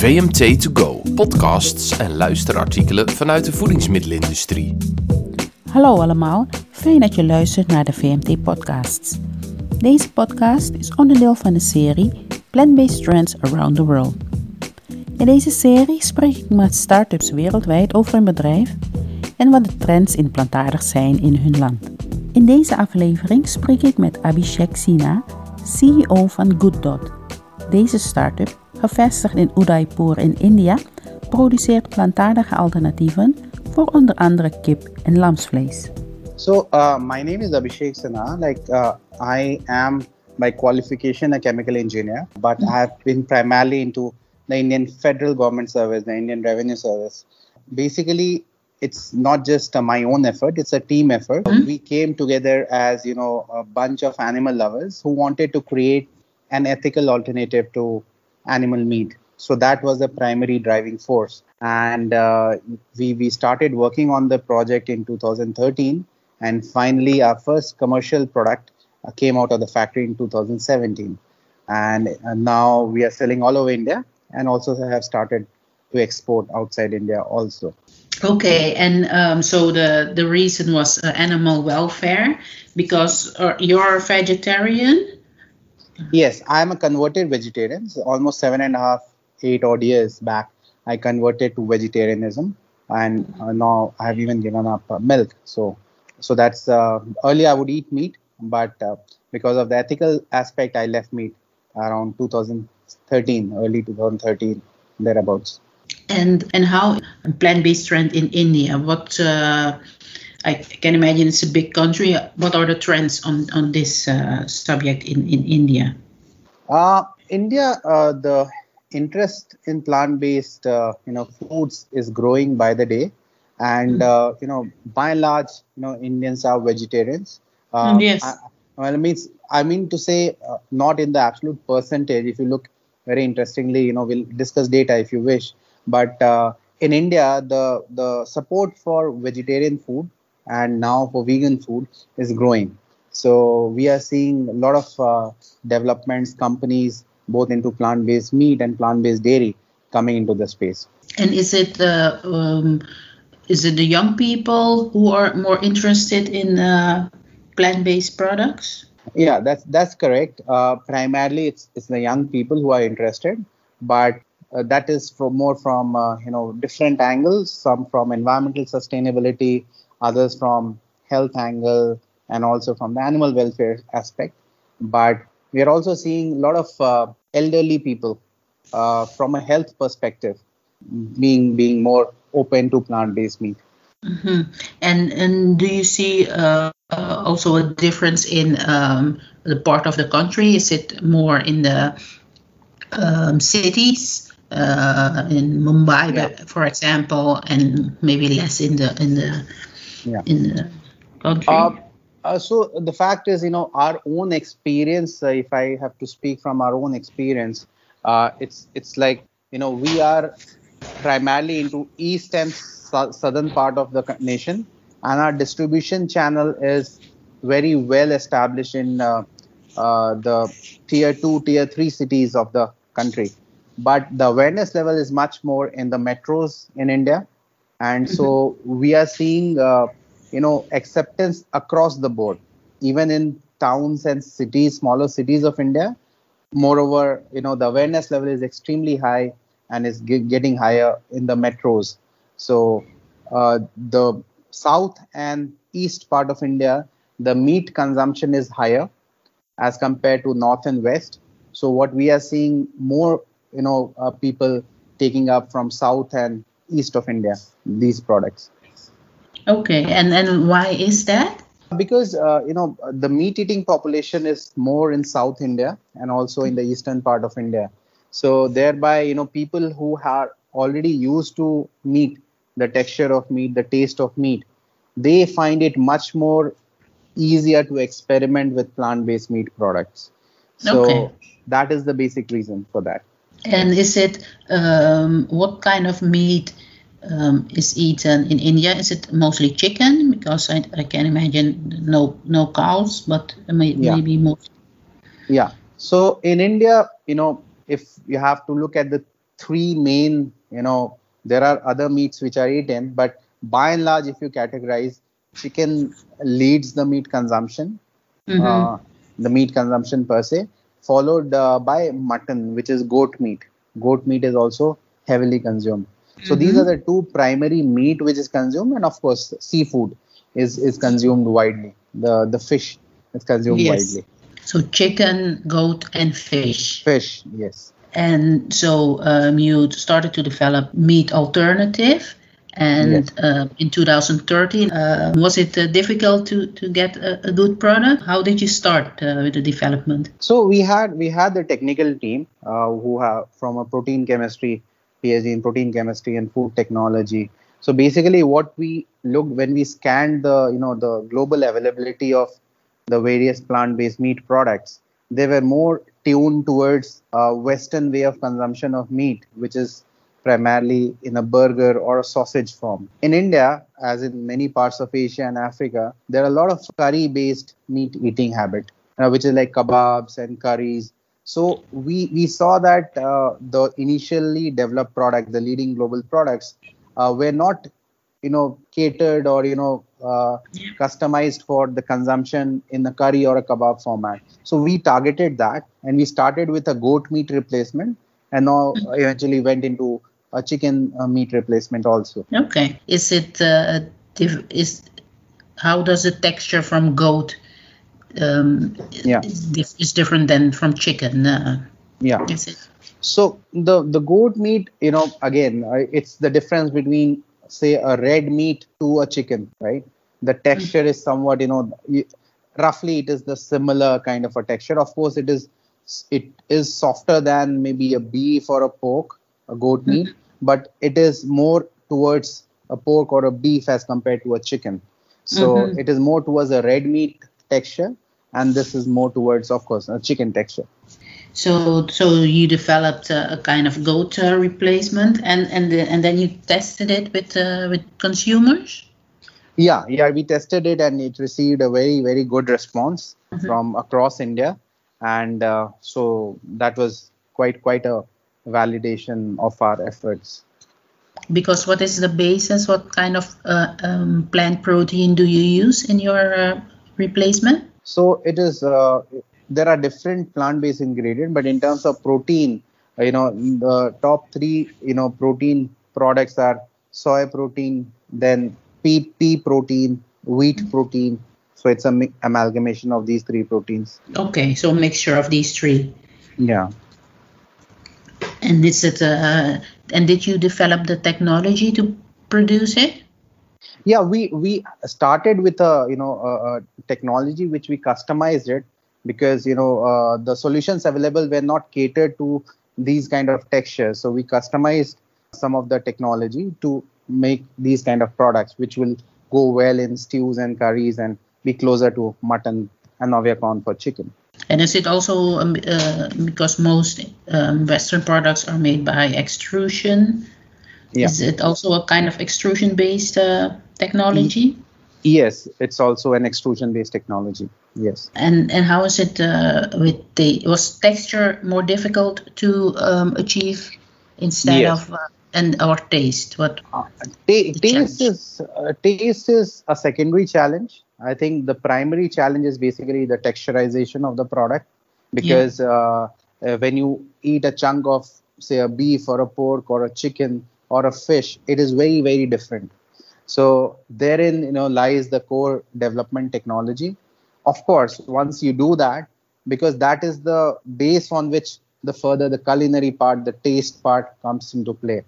VMT To Go, podcasts en luisterartikelen vanuit de voedingsmiddelenindustrie. Hallo allemaal, fijn dat je luistert naar de VMT Podcasts. Deze podcast is onderdeel van de serie Plant-Based Trends Around the World. In deze serie spreek ik met start-ups wereldwijd over hun bedrijf en wat de trends in plantaardig zijn in hun land. In deze aflevering spreek ik met Abhishek Sina, CEO van GoodDot. Deze start-up, gevestigd in Udaipur in India, produceert plantaardige alternatieven voor onder andere kip en lamsvlees. So, uh, my name is Abhishek Sinha. Like, uh, I am by qualification a chemical engineer, but I have been primarily into the Indian federal government service, the Indian Revenue Service. Basically, it's not just uh, my own effort; it's a team effort. We came together as you know a bunch of animal lovers who wanted to create an ethical alternative to animal meat. So that was the primary driving force. And uh, we, we started working on the project in 2013. And finally, our first commercial product uh, came out of the factory in 2017. And uh, now we are selling all over India and also have started to export outside India also. Okay, and um, so the the reason was uh, animal welfare because uh, you're a vegetarian. Yes, I'm a converted vegetarian. So almost seven and a half, eight odd years back, I converted to vegetarianism, and uh, now I have even given up uh, milk. So, so that's uh, earlier I would eat meat, but uh, because of the ethical aspect, I left meat around 2013, early 2013, thereabouts. And and how plant-based trend in India? What uh, I can imagine it's a big country. What are the trends on on this uh, subject in in India? Uh, India, uh, the interest in plant-based, uh, you know, foods is growing by the day, and uh, you know, by and large, you know, Indians are vegetarians. Mm, yes. I, well, it means I mean to say, uh, not in the absolute percentage. If you look very interestingly, you know, we'll discuss data if you wish, but uh, in India, the the support for vegetarian food and now for vegan food is growing. So we are seeing a lot of uh, developments, companies both into plant-based meat and plant-based dairy coming into the space. And is it uh, um, is it the young people who are more interested in uh, plant-based products? Yeah, that's that's correct. Uh, primarily, it's it's the young people who are interested, but uh, that is from more from uh, you know different angles. Some from environmental sustainability, others from health angle, and also from the animal welfare aspect. But we are also seeing a lot of uh, elderly people uh, from a health perspective being being more open to plant-based meat. hmm And and do you see uh, also a difference in um, the part of the country? Is it more in the um, cities, uh, in Mumbai, Yeah. for example, and maybe less in the in the Yeah. in the country? Uh, uh, so the fact is, you know, our own experience. Uh, if I have to speak from our own experience, uh, it's it's like you know we are primarily into east and sou- southern part of the nation, and our distribution channel is very well established in uh, uh, the tier two, tier three cities of the country. But the awareness level is much more in the metros in India, and so we are seeing uh, you know acceptance across the board. Even in towns and cities smaller cities of india moreover you know the awareness level is extremely high and is ge- getting higher in the metros. So uh, the south and east part of india the meat consumption is higher as compared to north and west. So what we are seeing more you know uh, people taking up from south and east of india these products okay, and and why is that? because uh, you know the meat eating population is more in south india and also in the eastern part of india so thereby you know people who are already used to meat the texture of meat the taste of meat they find it much more easier to experiment with plant based meat products so Okay. that is the basic reason for that And is it um, what kind of meat um, is eaten in India? Is it mostly chicken? Because I, I can imagine no no cows, but may, Yeah. maybe most. Yeah. So in India, you know, if you have to look at the three main, you know, there are other meats which are eaten, but by and large, if you categorize, chicken leads the meat consumption, Mhm. uh, the meat consumption per se, followed uh, by mutton, which is goat meat. Goat meat is also heavily consumed. So these Mhm. are the two primary meat which is consumed, and of course, seafood is is consumed widely. The the fish is consumed Yes. widely. So chicken, goat, and fish. Fish, yes. And so um, you started to develop meat alternative. And uh, in 2013, uh, was it uh, difficult to, to get a, a good product? How did you start uh, with the development? So we had we had the technical team uh, who have from a protein chemistry, PhD in protein chemistry and food technology. So basically, what we looked when we scanned the you know the global availability of the various plant-based meat products, they were more tuned towards a Western way of consumption of meat, which is primarily in a burger or a sausage form. In India, as in many parts of Asia and Africa, there are a lot of curry-based meat eating habit, uh, which is like kebabs and curries. So we we saw that uh, the initially developed product, the leading global products, uh, were not, you know, catered or you know uh, customized for the consumption in the curry or a kebab format. So we targeted that, and we started with a goat meat replacement, and now eventually went into a chicken uh, meat replacement also. Okay. Is it uh, is how does the texture from goat um, Yeah. is, is different than from chicken? Uh, Yeah. is it? So the the goat meat, you know, again, it's the difference between say a red meat to a chicken, right? The texture is somewhat, you know, roughly it is the similar kind of a texture. Of course, it is it is softer than maybe a beef or a pork, a goat meat, but it is more towards a pork or a beef as compared to a chicken. So Mhm. it is more towards a red meat texture, and this is more towards, of course, a chicken texture. So, so you developed a, a kind of goat uh, replacement, and and the, and then you tested it with uh, with consumers. Yeah, yeah, we tested it and it received a very, very good response Mhm. from across India, and uh, so that was quite, quite a validation of our efforts. Because what is the basis? What kind of uh, um, plant protein do you use in your uh, replacement? So it is. Uh, there are different plant-based ingredients, but in terms of protein, uh, you know, the top three, you know, protein products are soy protein, then pea, pea protein, wheat protein. So it's a mi- amalgamation of these three proteins. Okay, so mixture of these three. Yeah. And is it? Uh, and did you develop the technology to produce it? yeah we we started with a you know a, a technology which we customized it because you know uh, the solutions available were not catered to these kind of textures so we customized some of the technology to make these kind of products which will go well in stews and curries and be closer to mutton and now we are for chicken And is it also um, uh, because most um, Western products are made by extrusion? Yeah. Is it also a kind of extrusion-based uh, technology? yes it's also an extrusion based technology yes And and how is it uh, with the was texture more difficult to um, achieve instead Yes. of uh, and our taste? What? Uh, ta- taste challenge. is uh, taste is a secondary challenge. I think the primary challenge is basically the texturization of the product because uh, uh, when you eat a chunk of say a beef or a pork or a chicken or a fish, it is very very different. So therein you know lies the core development technology. Of course, once you do that, because that is the base on which the further the culinary part, the taste part comes into play.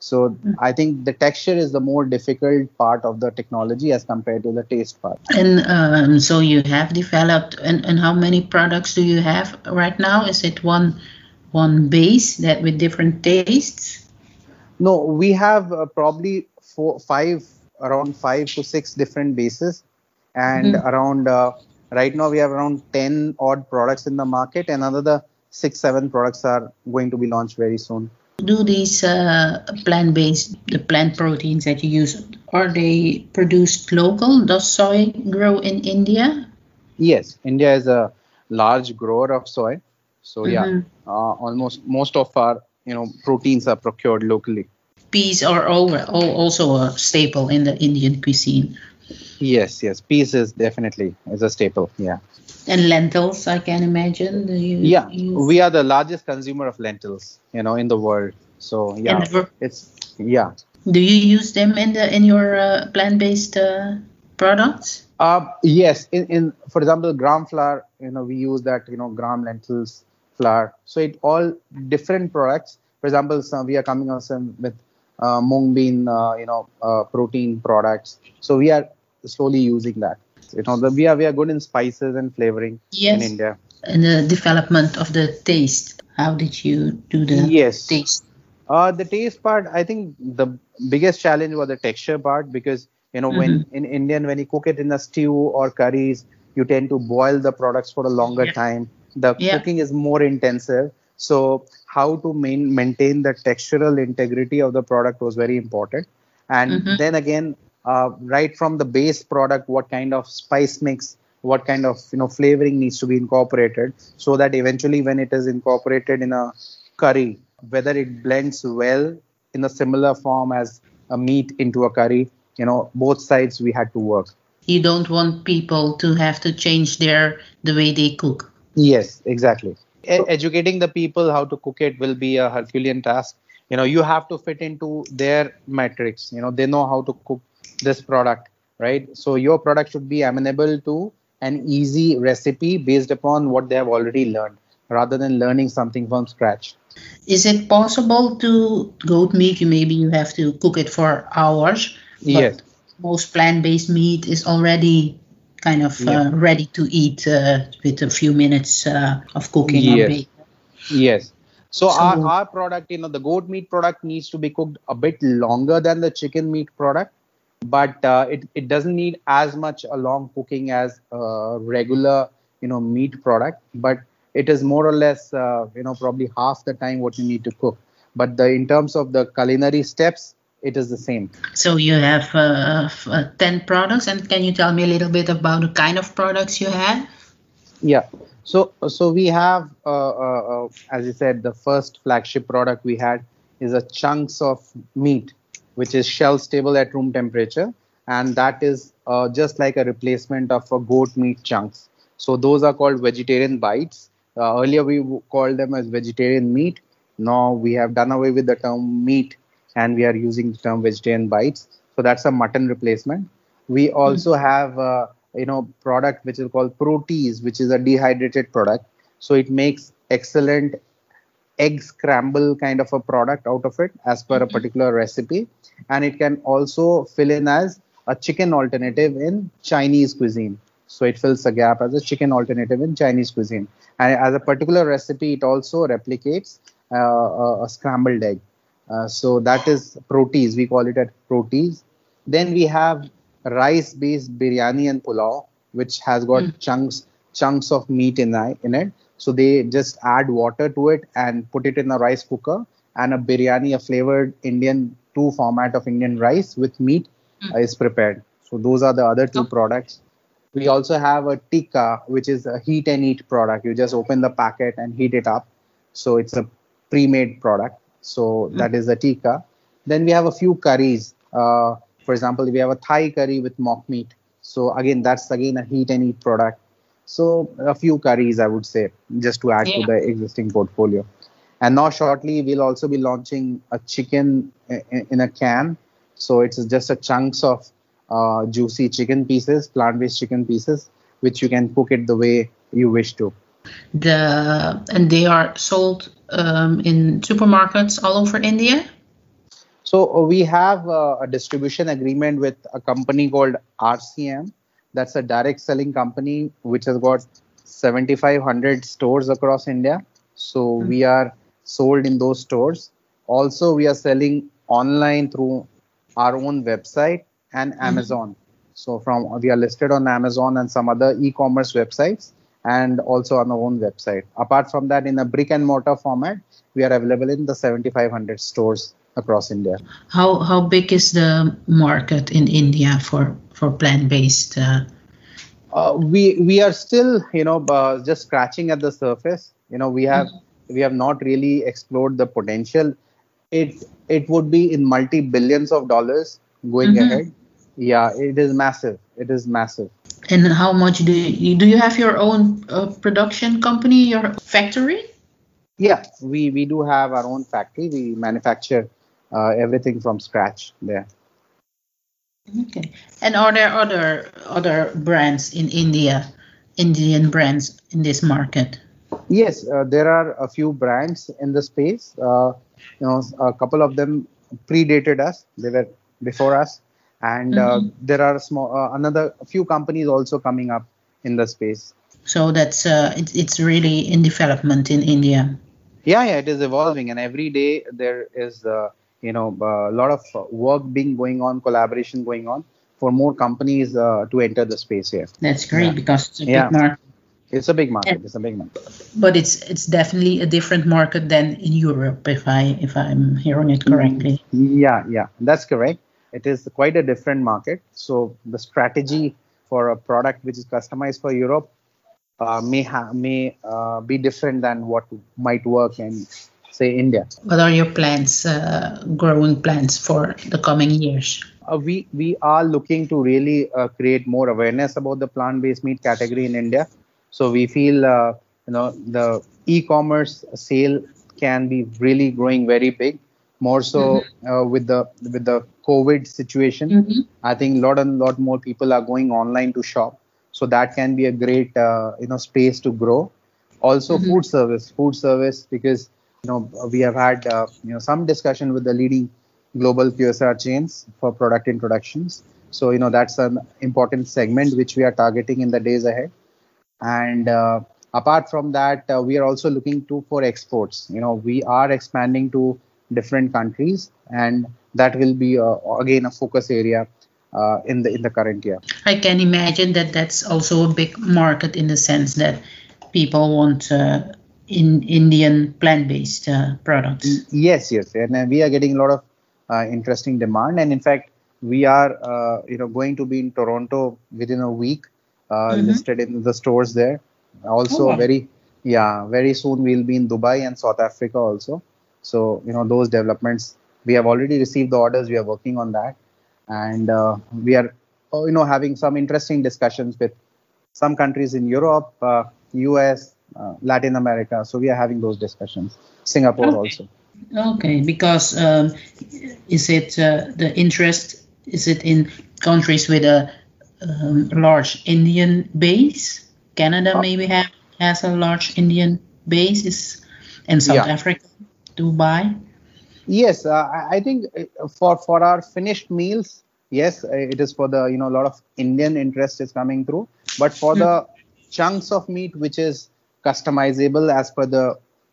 So I think the texture is the more difficult part of the technology as compared to the taste part. And um, so you have developed and, and how many products do you have right now? Is it one one base that with different tastes? No, we have uh, probably four, five, around five to six different bases, and Mhm. around uh, right now we have around ten odd products in the market, and another six, seven products are going to be launched very soon. Do these uh, plant-based the plant proteins that you use are they produced local? Does soy grow in India? Yes, India is a large grower of soy, so yeah, Mhm. uh, almost most of our you know proteins are procured locally. Peas are also a staple in the Indian cuisine. Yes, yes, peas is definitely is a staple. Yeah. And lentils, I can imagine. You, yeah, you... we are the largest consumer of lentils, you know, in the world. So yeah, it's yeah. Do you use them in the in your uh, plant-based uh, products? Uh, yes. In, in for example, gram flour, you know, we use that, you know, gram lentils flour. So it all different products. For example, some, we are coming on some with uh, mung bean, uh, you know, uh, protein products. So we are slowly using that. You know, the, we are we are good in spices and flavoring yes. in India. And the development of the taste. How did you do the yes. taste? Uh, the taste part, I think the biggest challenge was the texture part because you know mm-hmm. when in Indian when you cook it in a stew or curries, you tend to boil the products for a longer yeah. time. The yeah. cooking is more intensive. So how to main, maintain the textural integrity of the product was very important. And mm-hmm. then again, uh, right from the base product what kind of spice mix what kind of you know flavoring needs to be incorporated so that eventually when it is incorporated in a curry whether it blends well in a similar form as a meat into a curry you know both sides we had to work. You don't want people to have to change their the way they cook. Yes exactly. E- educating the people how to cook it will be a herculean task. You know you have to fit into their metrics you know they know how to cook this product right? So your product should be amenable to an easy recipe based upon what they have already learned rather than learning something from scratch. Is it possible to goat meat? You maybe you have to cook it for hours yes. most plant-based meat is already kind of yeah. uh, ready to eat uh, with a few minutes uh, of cooking yes. yes. So, so, our, our product you know the goat meat product needs to be cooked a bit longer than the chicken meat product but uh, it, it doesn't need as much a long cooking as a regular you know meat product but it is more or less uh, you know probably half the time what you need to cook. But the in terms of the culinary steps it is the same. So you have uh, uh 10 products and can you tell me a little bit about the kind of products you have? Yeah. So so we have uh, uh, as you said the first flagship product we had is a chunks of meat which is shell stable at room temperature and that is uh, just like a replacement of a goat meat chunks. So those are called vegetarian bites. Uh, earlier we called them as vegetarian meat. Now we have done away with the term meat and we are using the term vegetarian bites. So that's a mutton replacement. We also mm-hmm. have uh, you know product which is called Proteiz which is a dehydrated product. So it makes excellent egg scramble kind of a product out of it as per mm-hmm. a particular recipe. And it can also fill in as a chicken alternative in chinese cuisine. So it fills a gap as a chicken alternative in chinese cuisine. And as a particular recipe it also replicates uh, a, scrambled egg. Uh, so that is Proteiz. We call it at Proteiz. Then we have rice based biryani and pulao which has got mm. chunks chunks of meat in, in it so they just add water to it and put it in a rice cooker and a biryani, a flavored Indian two format of Indian rice with meat mm. is prepared. So those are the other two products. We also have a tikka, which is a heat and eat product. You just open the packet and heat it up. So it's a pre-made product. So mm. that is a tikka. Then we have a few curries. Uh, for example, we have a Thai curry with mock meat. So again, that's again a heat and eat product. So a few curries, I would say, just to add yeah. to the existing portfolio. And now shortly, we'll also be launching a chicken in a can. So it's just a chunks of uh, juicy chicken pieces, plant-based chicken pieces, which you can cook it the way you wish to. The and they are sold um, in supermarkets all over India. So we have uh, a distribution agreement with a company called RCM, that's a direct selling company which has got 7500 stores across india. So mm-hmm. we are sold in those stores. Also we are selling online through our own website and mm-hmm. amazon. So from we are listed on amazon and some other e-commerce websites and also on our own website. Apart from that in a brick and mortar format we are available in the 7500 stores across India. How how big is the market in India for for plant based? Uh... Uh, we we are still you know uh, just scratching at the surface. You know we have mm-hmm. we have not really explored the potential. It it would be in multi billions of dollars going Mhm. ahead. Yeah, it is massive. It is massive. And how much do you do? You have your own uh, production company, your factory? Yeah, we we do have our own factory. We manufacture everything from scratch there. Okay. And are there other other brands in India, Indian brands in this market? Yes, uh, there are a few brands in the space. Uh, you know, a couple of them predated us; they were before us, and uh, Mhm. there are small uh, another a few companies also coming up in the space. So that's uh, it, it's really in development in India. Yeah, yeah, it is evolving, and every day there is uh, you know a lot of uh, work being going on, collaboration going on for more companies uh, to enter the space here. That's great Yeah. because it's a Yeah. big market. It's a big market. Yeah. It's a big market. But it's it's definitely a different market than in Europe, if I if I'm hearing it correctly. Yeah, yeah, that's correct. It is quite a different market. So the strategy for a product which is customized for Europe uh, may ha- may uh, be different than what might work in say India. What are your plans, uh, growing plans for the coming years? Uh, we we are looking to really uh, create more awareness about the plant-based meat category in India. So we feel uh, you know the e-commerce sale can be really growing very big. More so uh, with the with the COVID situation. Mhm. I think a lot and lot more people are going online to shop. So that can be a great uh, you know space to grow. Also, Mhm. food service, food service because you know we have had uh, you know some discussion with the leading global QSR chains for product introductions. So you know that's an important segment which we are targeting in the days ahead. And uh, apart from that, uh, we are also looking to for exports. You know we are expanding to different countries, and that will be uh, again a focus area uh, in the in the current year. I can imagine that that's also a big market in the sense that people want uh, in Indian plant-based uh, products. Yes, yes, and uh, we are getting a lot of uh, interesting demand, and in fact, we are uh, you know going to be in Toronto within a week, uh, Mhm. listed in the stores there. Also, Oh, wow. very yeah, very soon we'll be in Dubai and South Africa also. So you know those developments, we have already received the orders. We are working on that, and uh, we are you know having some interesting discussions with some countries in Europe, uh, US, uh, Latin America. So we are having those discussions. Singapore Okay. also. Okay, because um, is it uh, the interest? Is it in countries with a um, large Indian base? Canada Uh, maybe have has a large Indian base, is, and South Yeah. Africa, Dubai. Yes, uh, I think uh, for for our finished meals, yes, uh, it is for the you know a lot of Indian interest is coming through. But for the chunks of meat which is customizable as per the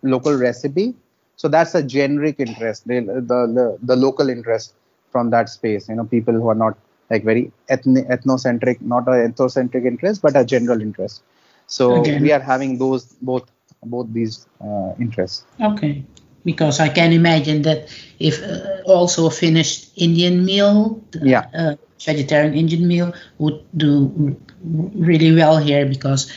local recipe, so that's a generic interest, the the the, the local interest from that space. You know, people who are not like very ethnic, ethnocentric, not a ethnocentric interest, but a general interest. So Again. we are having those both both these uh, interests. Okay, because I can imagine that if uh, also a finished Indian meal, Yeah. uh, vegetarian Indian meal would do really well here because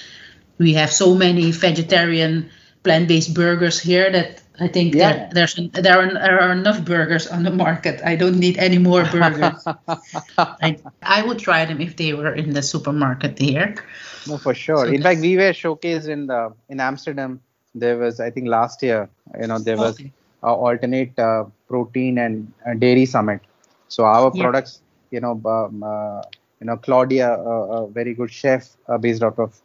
we have so many vegetarian plant-based burgers here that I think Yeah. there, there's there are, there are enough burgers on the market. I don't need any more burgers. I, I would try them if they were in the supermarket here. No, for sure. So in fact, we were showcased in the in Amsterdam. There was, I think, last year. You know, there was Okay. a alternate uh, protein and uh, dairy summit. So our Yeah. products, you know, um, uh, you know, Claudia, uh, a very good chef uh, based out of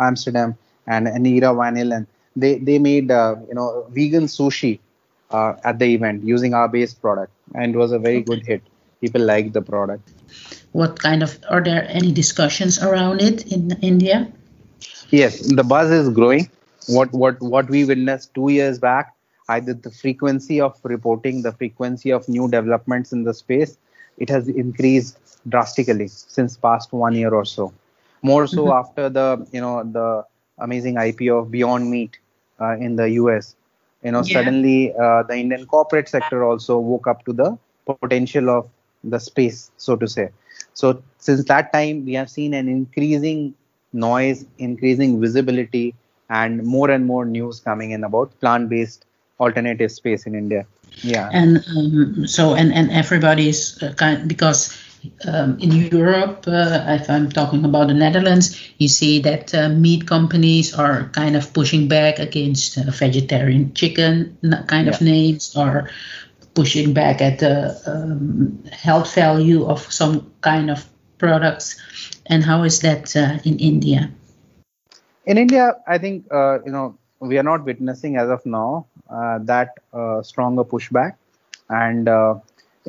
Amsterdam, and Anira Vanil, and they they made uh, you know vegan sushi uh, at the event using our base product, and it was a very good hit. People liked the product. What kind of are there any discussions around it in India? Yes, the buzz is growing. What what what we witnessed two years back, either the frequency of reporting, the frequency of new developments in the space, it has increased drastically since past one year or so. More so Mhm. after the you know the amazing IPO of Beyond Meat uh, in the US. You know, Yeah. suddenly uh, the Indian corporate sector also woke up to the potential of the space, so to say. So since that time, we have seen an increasing noise, increasing visibility and more and more news coming in about plant-based alternative space in India. Yeah. And um, so and and everybody's uh, kind because um, in Europe, uh, if I'm talking about the Netherlands, you see that uh, meat companies are kind of pushing back against uh, vegetarian chicken kind of names, or pushing back at the um, health value of some kind of products. And how is that uh, in India? In India, I think uh, you know we are not witnessing as of now uh, that stronger pushback, and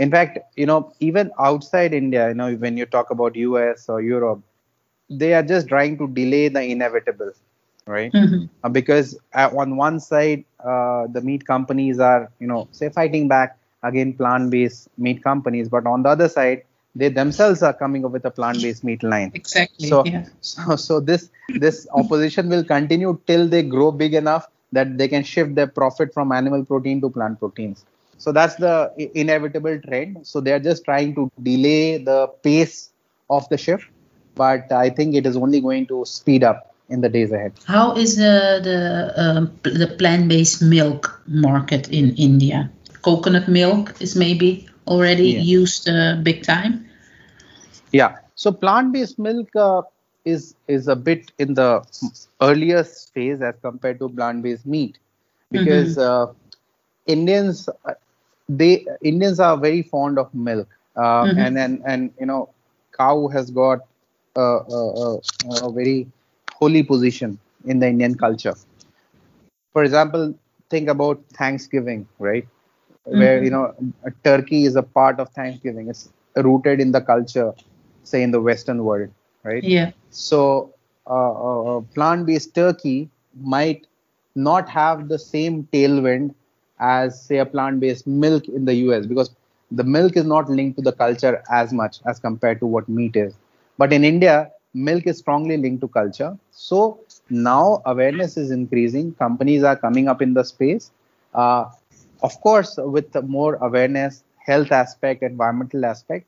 in fact you know even outside india you know when you talk about us or europe they are just trying to delay the inevitable right mm-hmm. uh, because uh, on one side uh, the meat companies are you know say fighting back against plant-based meat companies but on the other side they themselves are coming up with a plant-based meat line exactly so yeah. so, so this this opposition will continue till they grow big enough that they can shift their profit from animal protein to plant proteins so that's the inevitable trend. So they are just trying to delay the pace of the shift but i think it is only going to speed up in the days ahead. How is the the um, the plant-based milk market in india? Coconut milk is maybe already yeah. used uh, big time? Yeah. So plant-based milk uh, is is a bit in the earliest phase as compared to plant-based meat. Because mm-hmm. uh, Indians they Indians are very fond of milk, uh, mm-hmm. and and and you know, cow has got a, a, a, very holy position in the Indian culture. For example, think about Thanksgiving, right? Mm-hmm. Where you know, turkey is a part of Thanksgiving. It's rooted in the culture, say in the Western world, right? Yeah. So, uh, uh, plant-based turkey might not have the same tailwind as say a plant-based milk in the US because the milk is not linked to the culture as much as compared to what meat is. But in India, milk is strongly linked to culture. So now awareness is increasing. Companies are coming up in the space. Uh, of course, with more awareness, health aspect, environmental aspect,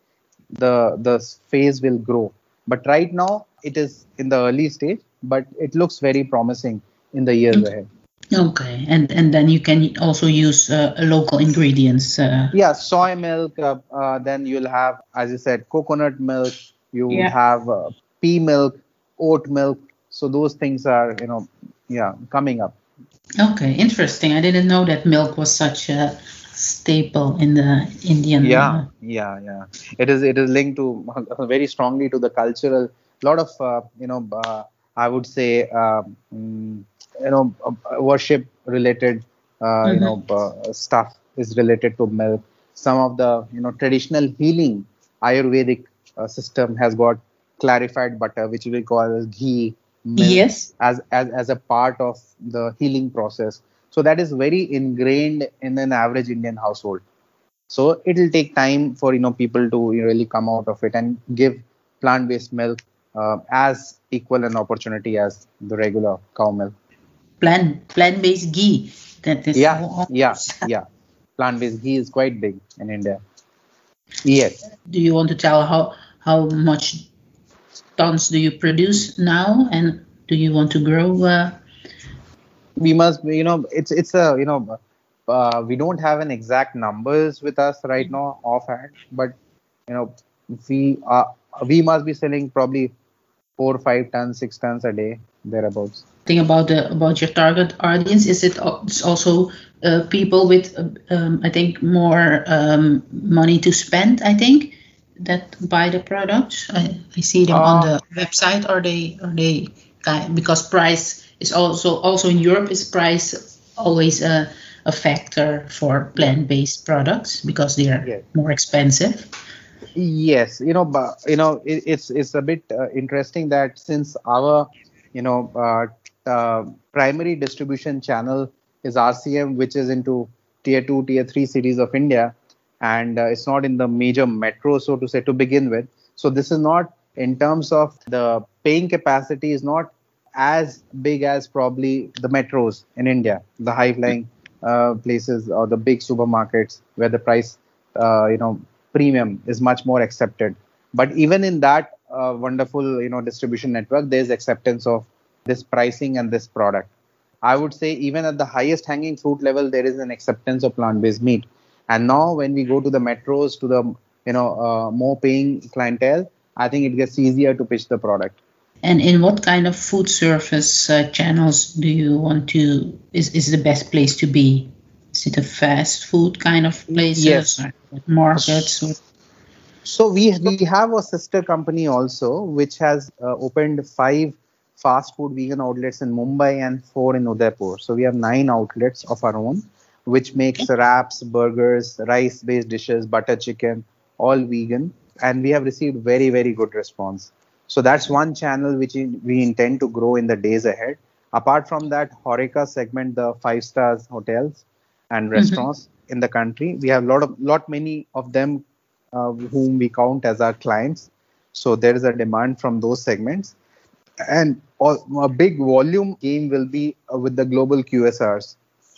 the the phase will grow. But right now, it is in the early stage, but it looks very promising in the years ahead. Okay, and and then you can also use uh, local ingredients. Uh. Yeah, soy milk. Uh, uh then you'll have, as you said, coconut milk. You yeah. have uh, pea milk, oat milk. So those things are, you know, yeah, coming up. Okay, interesting. I didn't know that milk was such a staple in the Indian. Yeah, yeah, yeah. It is. It is linked to very strongly to the cultural. A lot of, you know, I would say. Um, you know uh, worship related uh, mm-hmm. you know uh, stuff is related to milk. Some of the you know traditional healing ayurvedic system has got clarified butter which we call as ghee yes. as, as as a part of the healing process. So that is very ingrained in an average indian household. So it will take time for you know people to really come out of it and give plant based milk uh, as equal an opportunity as the regular cow milk plant plant based ghee. That is yeah yeah yeah. Plant based ghee is quite big in India. Yes. Do you want to tell how how much tons do you produce now, and do you want to grow? Uh... We must, you know, it's it's a you know, uh, we don't have an exact numbers with us right now offhand, but you know, we are we must be selling probably four, five tons, six tons a day thereabouts. Thing about the about your target audience is it it's also uh, people with um, i think more um, money to spend i think that buy the products. I, I see them on the website are they are they because price is also also in europe is price always a, a factor for plant-based products because they are yes. more expensive. Yes you know but you know it, it's it's a bit uh, interesting that since our you know uh, uh, primary distribution channel is RCM, which is into tier two, tier three cities of India, and uh, it's not in the major metro, so to say, to begin with. So this is not in terms of the paying capacity is not as big as probably the metros in India, the high-flying uh, places or the big supermarkets where the price, uh, you know, premium is much more accepted. But even in that uh, wonderful, you know, distribution network, there's acceptance of this pricing and this product. I would say even at the highest hanging fruit level, there is an acceptance of plant-based meat. And now when we go to the metros, to the you know uh, more paying clientele, I think it gets easier to pitch the product. And in what kind of food service uh, channels do you want to? Is is the best place to be? Is it a fast food kind of places? Yes. Or markets? So we we have a sister company also, which has uh, opened five fast food vegan outlets in Mumbai and four in Udaipur. So we have nine outlets of our own, which makes wraps, burgers, rice-based dishes, butter chicken, all vegan, and we have received very very good response. So that's one channel which we intend to grow in the days ahead. Apart from that, Horeca segment, the five stars hotels and restaurants in the country, we have lot of lot many of them uh, whom we count as our clients. So there is a demand from those segments, and all, a big volume game will be uh, with the global QSRs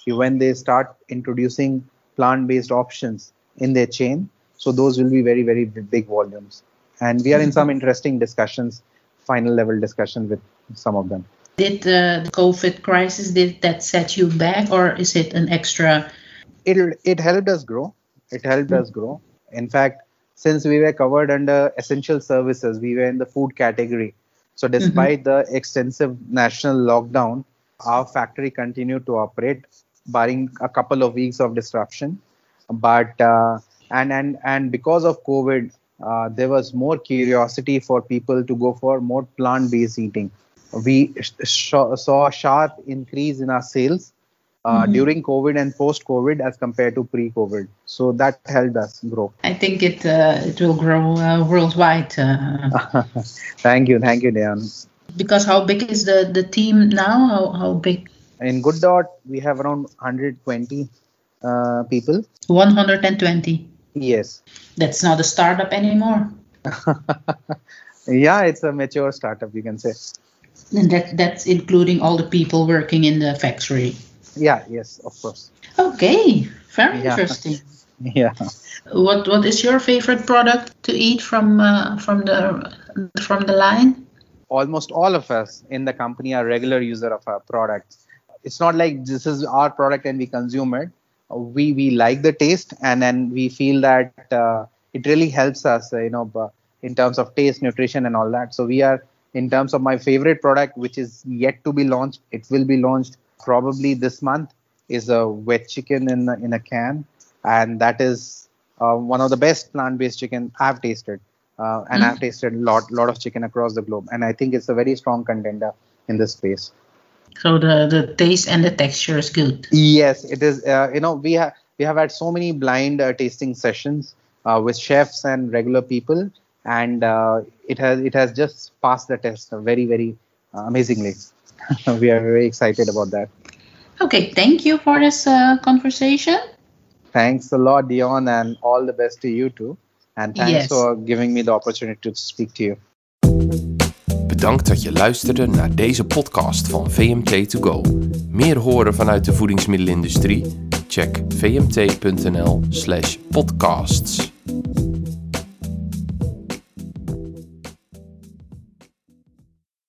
when they start introducing plant-based options in their chain. So those will be very very big volumes, and we are in some interesting discussions, final level discussion with some of them. Did uh, the COVID crisis did that set you back, or is it an extra? It it helped us grow. It helped us grow. In fact, since we were covered under essential services, we were in the food category. So, despite the extensive national lockdown, our factory continued to operate, barring a couple of weeks of disruption. But uh, and and and because of COVID, uh, there was more curiosity for people to go for more plant-based eating. We sh- saw a sharp increase in our sales uh, during COVID and post COVID as compared to pre COVID. So that helped us grow. I think it uh, it will grow uh, worldwide. uh, thank you, thank you, Diane. because how big is the, the team now? How, how big? In Good Dot, we have around 120 uh, people. 120. Yes. That's not a startup anymore. yeah, it's a mature startup, you can say. And that, that's including all the people working in the factory. Yeah, yes, of course. Okay, very Yeah. interesting. Yeah. What what is your favorite product to eat from uh, from the from the line? almost all of us in the company are regular user of our products it's not like this is our product and we consume it we we like the taste and then we feel that uh, it really helps us uh, you know in terms of taste nutrition and all that so we are in terms of my favorite product which is yet to be launched it will be launched probably this month is a wet chicken in a, in a can and that is uh, one of the best plant-based chicken i've tasted uh, and I've tasted a lot, lot of chicken across the globe, and I think it's a very strong contender in this space. So the the taste and the texture is good. Yes, it is. Uh, you know, we have we have had so many blind uh, tasting sessions uh, with chefs and regular people, and uh, it has it has just passed the test very very uh, amazingly. we are very excited about that. Okay, thank you for this uh, conversation. Thanks a lot, Dion, and all the best to you too. And thanks Yes. for giving me the opportunity to speak to you. Bedankt dat je luisterde naar deze podcast van VMT2Go. Meer horen vanuit de voedingsmiddelenindustrie? Check vmt.nl/podcasts.